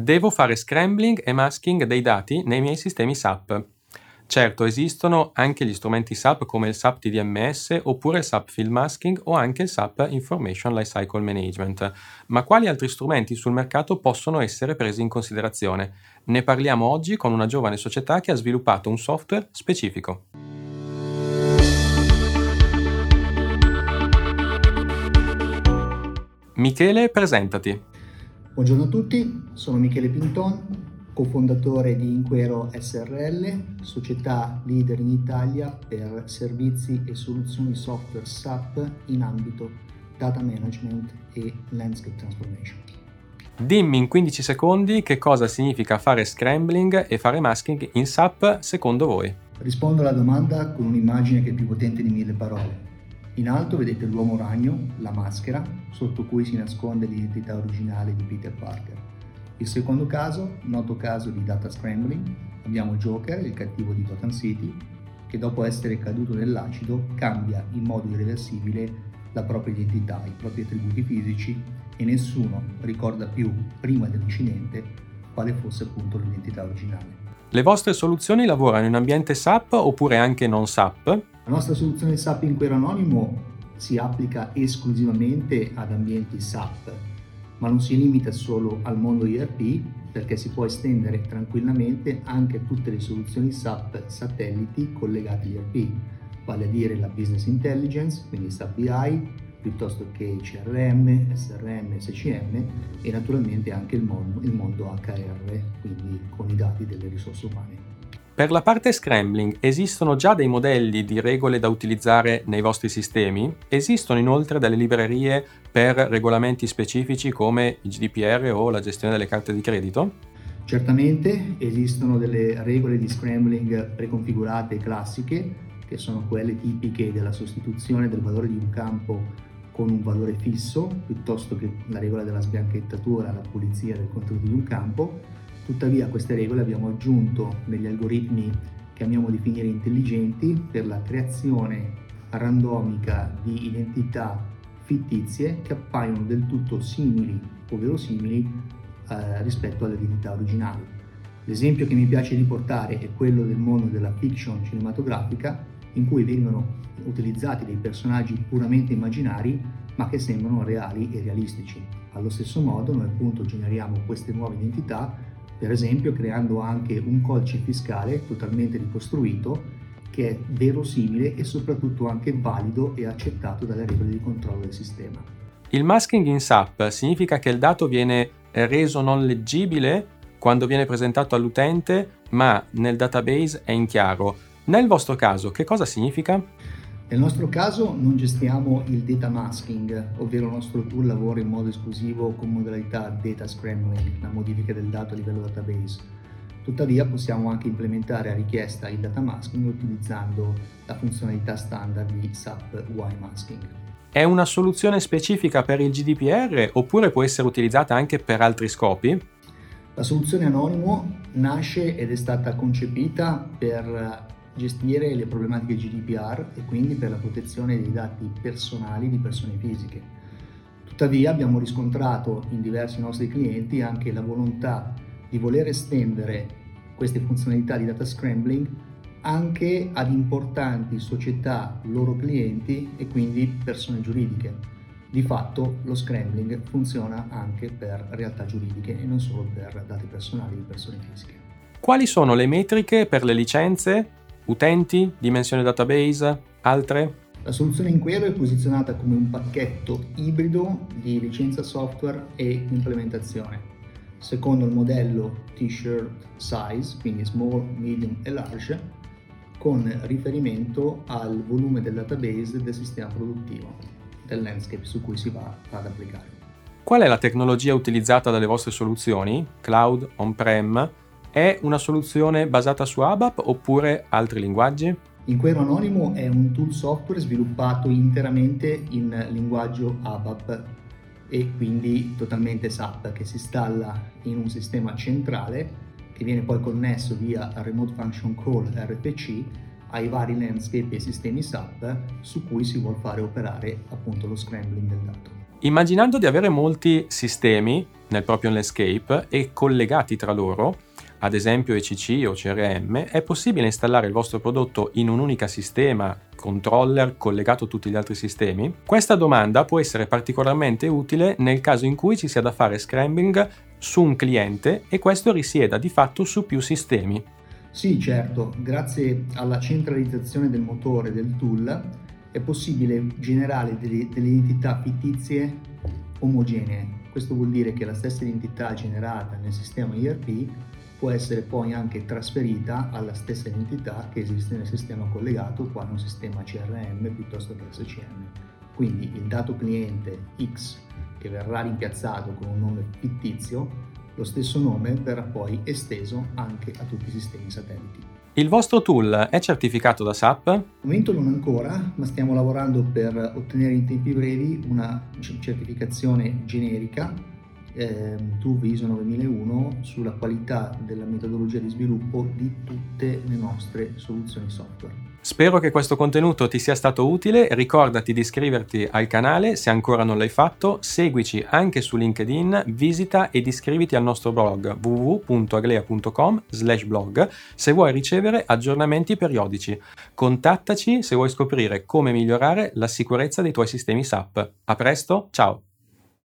Devo fare scrambling e masking dei dati nei miei sistemi SAP. Certo, esistono anche gli strumenti SAP come il SAP TDMS oppure il SAP Field Masking o anche il SAP Information Lifecycle Management, ma quali altri strumenti sul mercato possono essere presi in considerazione? Ne parliamo oggi con una giovane società che ha sviluppato un software specifico. Michele, presentati. Buongiorno a tutti, sono Michele Pinton, cofondatore di Inquero SRL, società leader in Italia per servizi e soluzioni software SAP in ambito data management e landscape transformation. Dimmi in 15 secondi che cosa significa fare scrambling e fare masking in SAP secondo voi. Rispondo alla domanda con un'immagine che è più potente di mille parole. In alto vedete l'uomo ragno, la maschera, sotto cui si nasconde l'identità originale di Peter Parker. Il secondo caso, noto caso di data scrambling, abbiamo Joker, il cattivo di Gotham City, che dopo essere caduto nell'acido cambia in modo irreversibile la propria identità, i propri attributi fisici e nessuno ricorda più, prima dell'incidente, quale fosse appunto l'identità originale. Le vostre soluzioni lavorano in ambiente SAP oppure anche non SAP? La nostra soluzione SAP in Inquero Anonimo si applica esclusivamente ad ambienti SAP, ma non si limita solo al mondo ERP perché si può estendere tranquillamente anche a tutte le soluzioni SAP satelliti collegate all'ERP, vale a dire la Business Intelligence, quindi SAP BI, piuttosto che CRM, SRM, SCM e naturalmente anche il mondo, il mondo HR, quindi con i dati delle risorse umane. Per la parte scrambling esistono già dei modelli di regole da utilizzare nei vostri sistemi? Esistono inoltre delle librerie per regolamenti specifici come il GDPR o la gestione delle carte di credito? Certamente esistono delle regole di scrambling preconfigurate e classiche, che sono quelle tipiche della sostituzione del valore di un campo con un valore fisso, piuttosto che la regola della sbianchettatura, la pulizia del contenuto di un campo, Tuttavia a queste regole abbiamo aggiunto degli algoritmi che amiamo definire intelligenti per la creazione randomica di identità fittizie che appaiono del tutto simili o verosimili eh, rispetto all'identità originali. L'esempio che mi piace riportare è quello del mondo della fiction cinematografica in cui vengono utilizzati dei personaggi puramente immaginari ma che sembrano reali e realistici. Allo stesso modo noi appunto generiamo queste nuove identità per esempio creando anche un codice fiscale totalmente ricostruito che è verosimile e soprattutto anche valido e accettato dalle regole di controllo del sistema. Il masking in SAP significa che il dato viene reso non leggibile quando viene presentato all'utente, ma nel database è in chiaro. Nel vostro caso, che cosa significa? Nel nostro caso non gestiamo il data masking, ovvero il nostro tool lavora in modo esclusivo con modalità data scrambling, la modifica del dato a livello database. Tuttavia possiamo anche implementare a richiesta il data masking utilizzando la funzionalità standard di SAP UI masking. È una soluzione specifica per il GDPR oppure può essere utilizzata anche per altri scopi? La soluzione Anonimo nasce ed è stata concepita per gestire le problematiche GDPR e quindi per la protezione dei dati personali di persone fisiche. Tuttavia abbiamo riscontrato in diversi nostri clienti anche la volontà di voler estendere queste funzionalità di data scrambling anche ad importanti società loro clienti e quindi persone giuridiche. Di fatto lo scrambling funziona anche per realtà giuridiche e non solo per dati personali di persone fisiche. Quali sono le metriche per le licenze Utenti, dimensione database, altre? La soluzione Inquero è posizionata come un pacchetto ibrido di licenza software e implementazione, secondo il modello T-shirt size, quindi small, medium e large, con riferimento al volume del database del sistema produttivo, del landscape su cui si va ad applicare. Qual è la tecnologia utilizzata dalle vostre soluzioni, cloud, on-prem, è una soluzione basata su ABAP oppure altri linguaggi? Inquero Anonimo è un tool software sviluppato interamente in linguaggio ABAP e quindi totalmente SAP che si installa in un sistema centrale che viene poi connesso via Remote Function Call RPC ai vari landscape e sistemi SAP su cui si vuole fare operare appunto lo scrambling del dato. Immaginando di avere molti sistemi nel proprio landscape e collegati tra loro, ad esempio ECC o CRM, è possibile installare il vostro prodotto in un unico sistema controller collegato a tutti gli altri sistemi? Questa domanda può essere particolarmente utile nel caso in cui ci sia da fare scrambling su un cliente e questo risieda di fatto su più sistemi. Sì, certo, grazie alla centralizzazione del motore del tool è possibile generare delle, delle identità fittizie omogenee. Questo vuol dire che la stessa identità generata nel sistema ERP può essere poi anche trasferita alla stessa identità che esiste nel sistema collegato, quale un sistema CRM piuttosto che SCM. Quindi il dato cliente X che verrà rimpiazzato con un nome fittizio, lo stesso nome verrà poi esteso anche a tutti i sistemi satelliti. Il vostro tool è certificato da SAP? Al momento non ancora, ma stiamo lavorando per ottenere in tempi brevi una certificazione generica eh, TUV ISO 9001 sulla qualità della metodologia di sviluppo di tutte le nostre soluzioni software. Spero che questo contenuto ti sia stato utile, ricordati di iscriverti al canale se ancora non l'hai fatto, seguici anche su LinkedIn, visita ed iscriviti al nostro blog www.aglea.com blog se vuoi ricevere aggiornamenti periodici. Contattaci se vuoi scoprire come migliorare la sicurezza dei tuoi sistemi SAP. A presto, ciao!